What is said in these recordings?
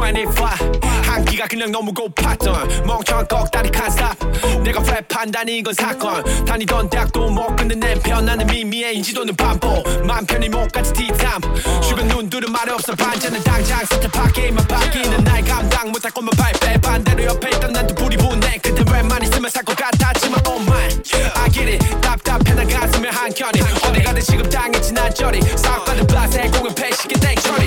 25 한기가 그냥 너무 고팠던 멍청한 꺽다리 칸스탑 내가 랩 판다니 이건 사건. 다니던 대학도 못 끊는 내편. 나는 미미해 인지도는 반복 맘 편히 못 가지 티탐 죽은 눈들은 말이 없어. 반전은 당장 스텝 밖에만 바뀌는 날 감당 못할 것만 발빼 반대로 옆에 있던 난또 불이 붙네. 그때 랩만 있으면 살것 같았지만 oh my. I get it 답답해 나 가슴에 한켠이. 어디 가든 지금 당했지 난 저리 사업가는 블라세 공연 패시게 땡처리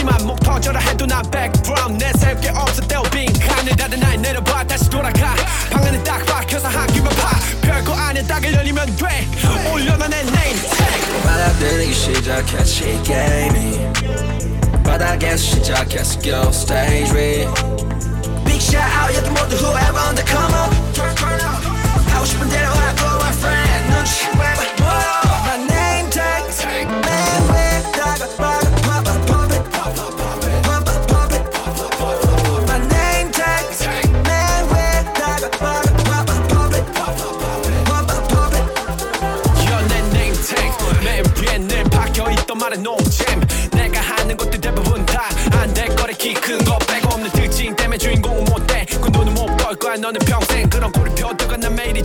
섰었지만 목 터져라 해도 난 background 내 새롭게 없어 떼어 빈칸을 닫은 날 내려봐 다시 돌아가 방 안에 딱 박혀서 한 귀만 파 별거 아니야 딱을 열리면 돼 올려놔 내 name tag 바닥들이 시작했지 게임이 바닥에서 시작했어 go stage read Big shout out 여기 모두 whoever on the come up turn turn up 하고 싶은 대로 하고 my friend 눈치 왜봐 너는 평생 그런 꼴이 펴두가 난 매일이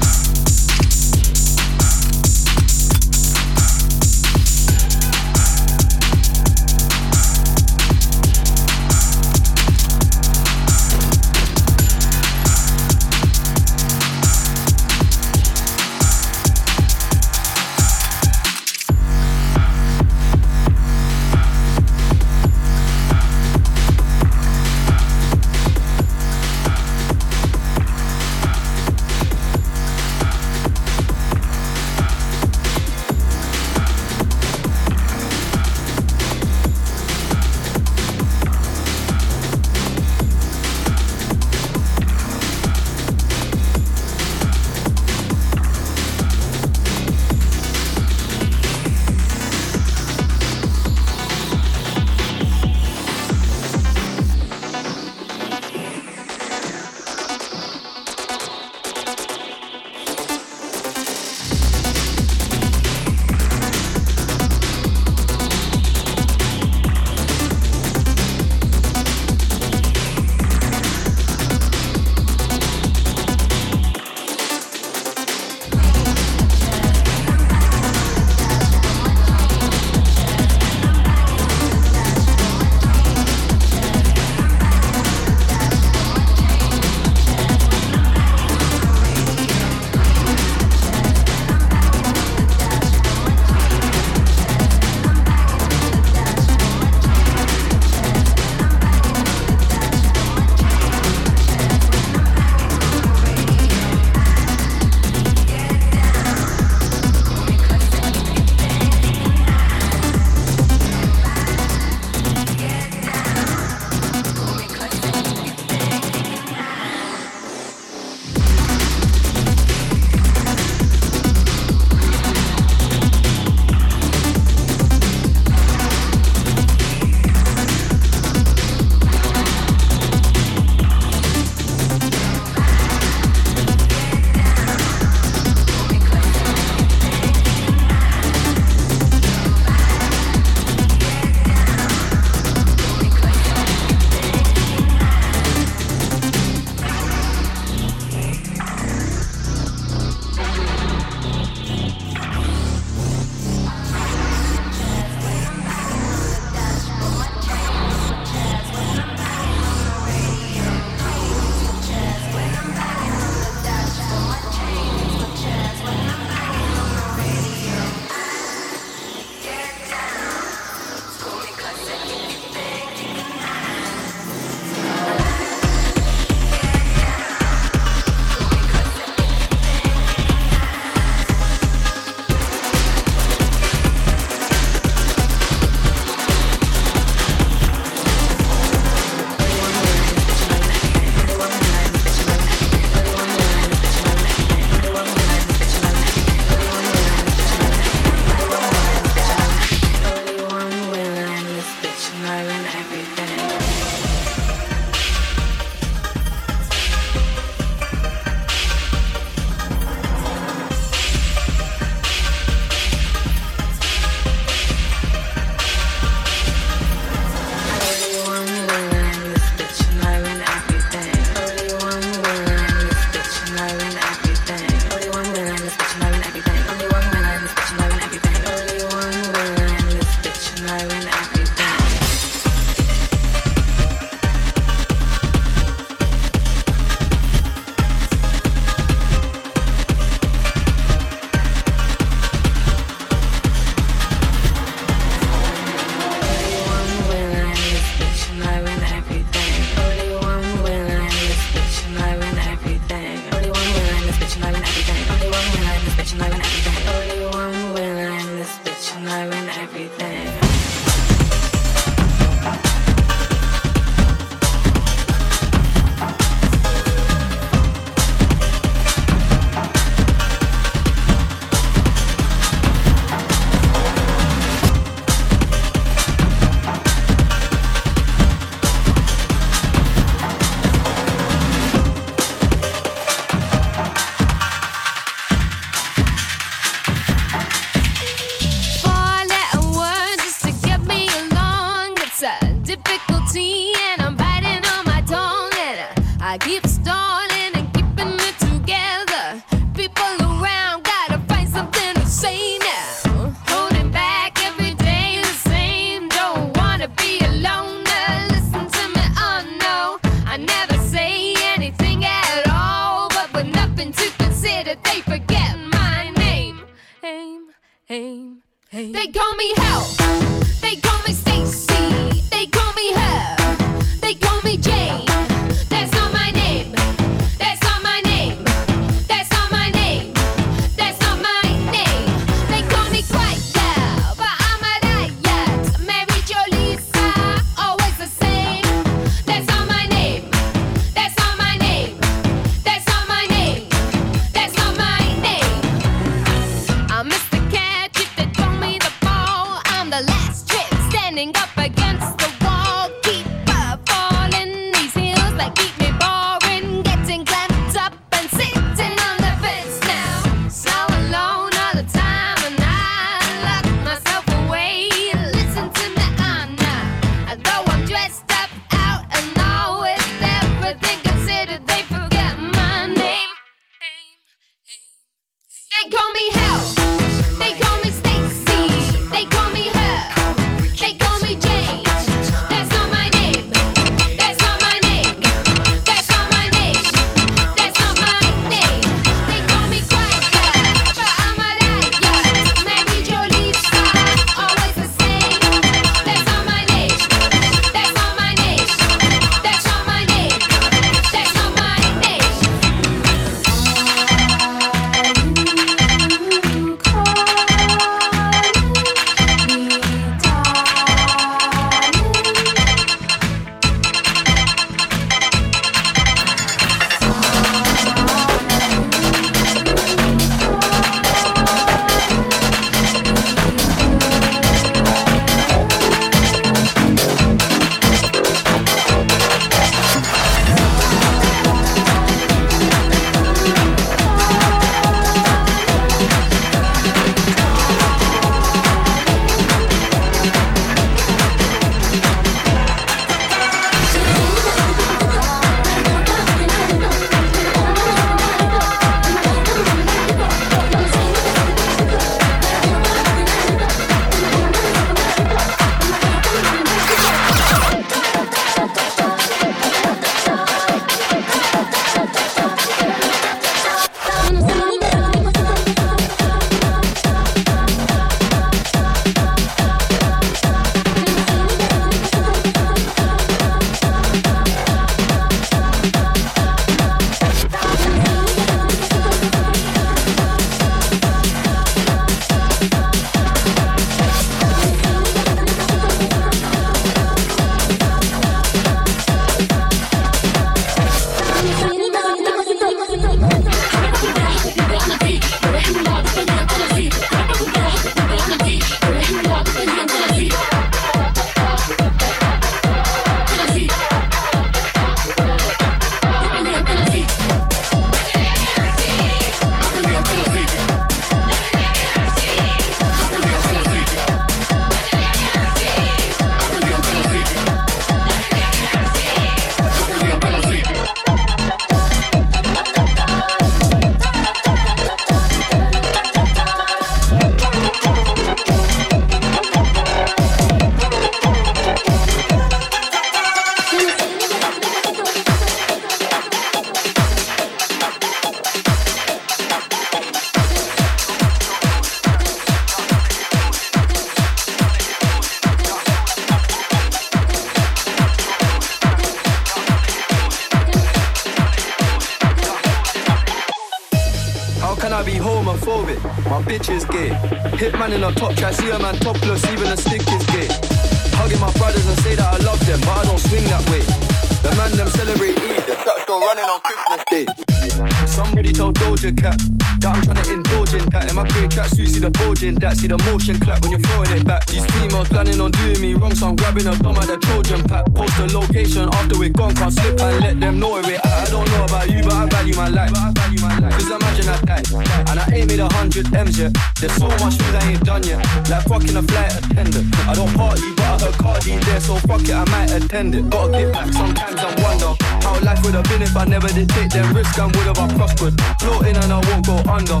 that. See the motion clap when you're throwing it back. These females planning on doing me wrong, so I'm grabbing a bum at the Trojan pack. Post the location after we're gone, can't slip and let them know it. I, I don't know about you, but I value my life. Cause imagine I died, and I ain't made a hundred M's yet. There's so much food I ain't done yet, like fucking a flight attendant. I don't party, but I heard Cardi there, so fuck it, I might attend it. Gotta get back sometimes I wonder how life would have been if I never did take them risks and would have I prospered. Floating and I won't go under.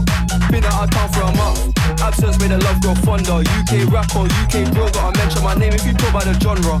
Been out of town for a month absence made the love grow fonder. UK rapper, UK bro, gotta mention my name if you go by the genre.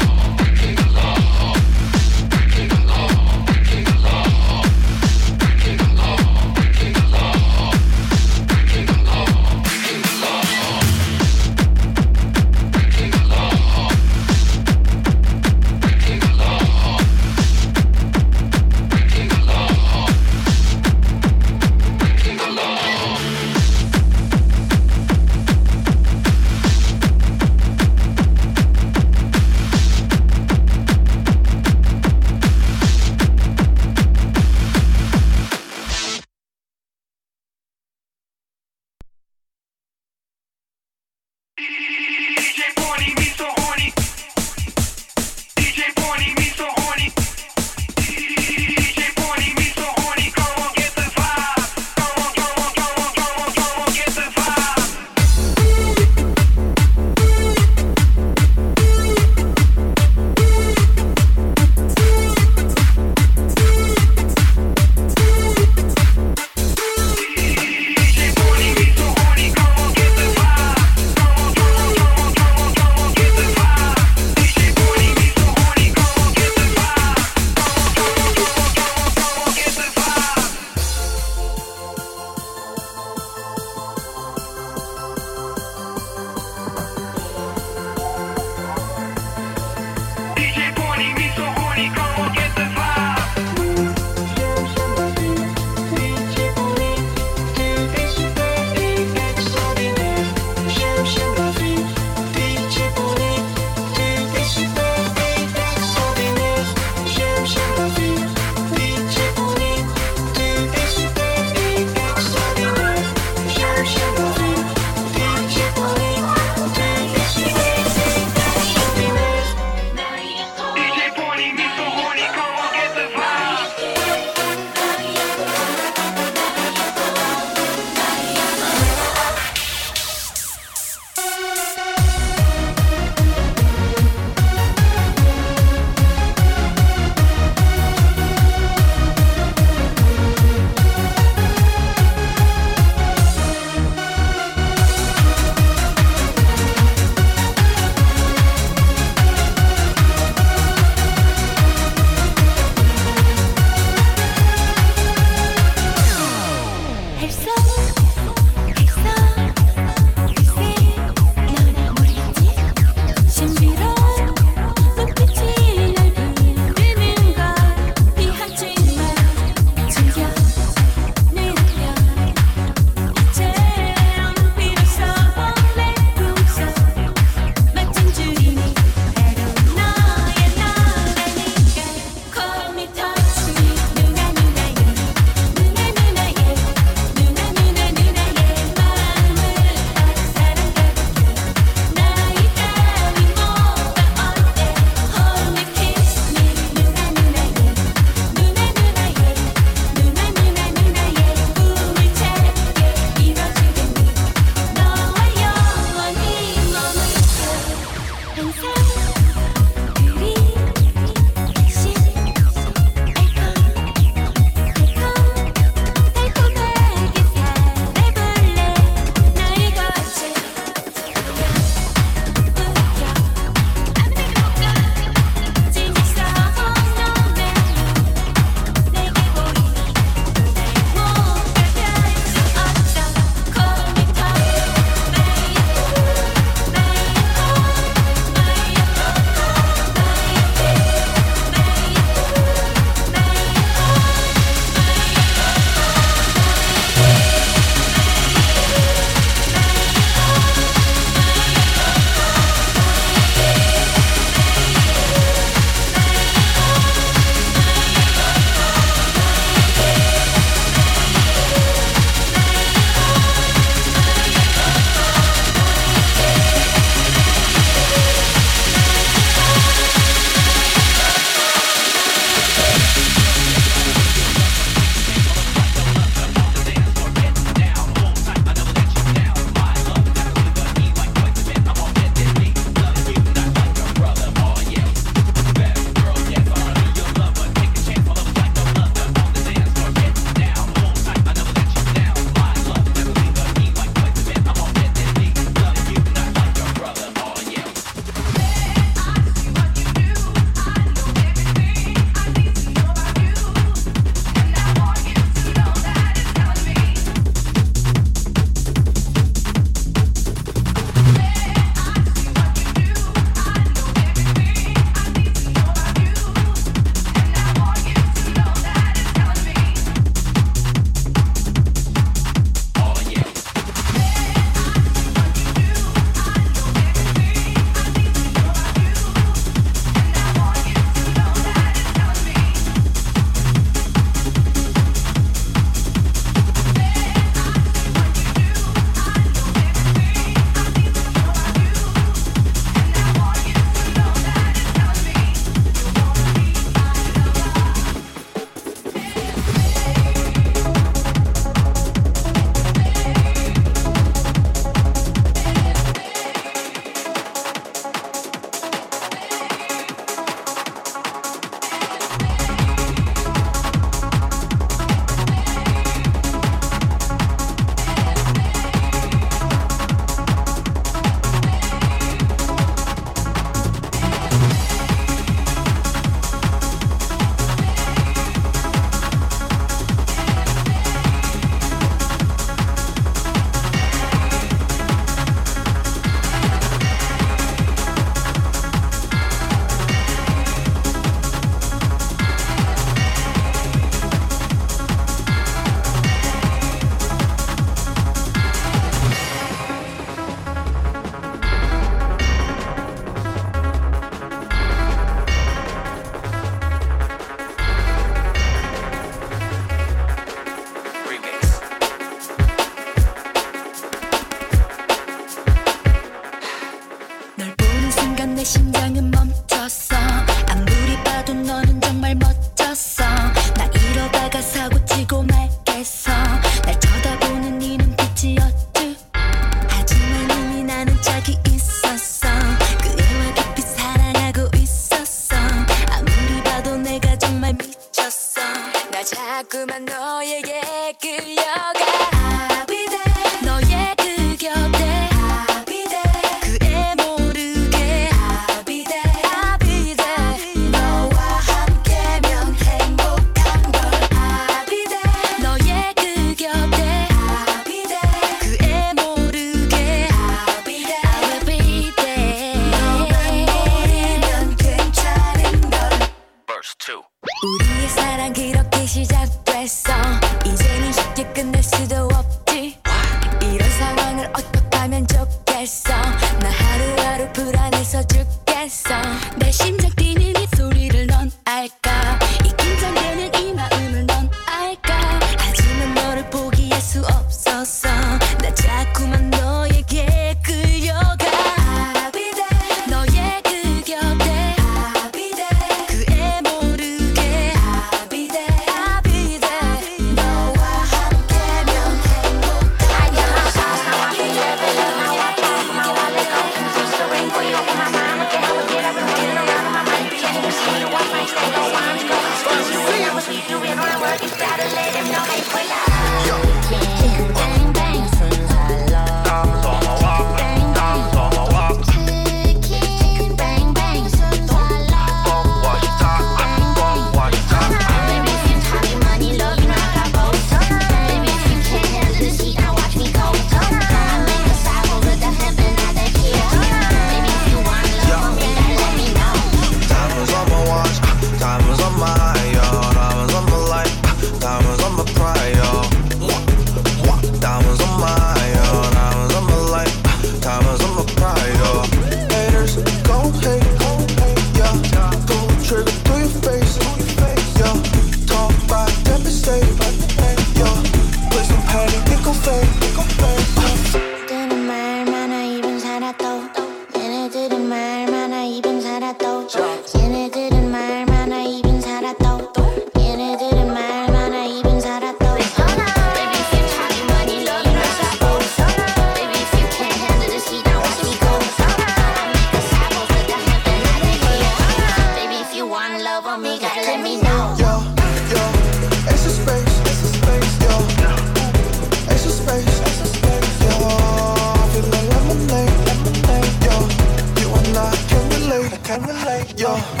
여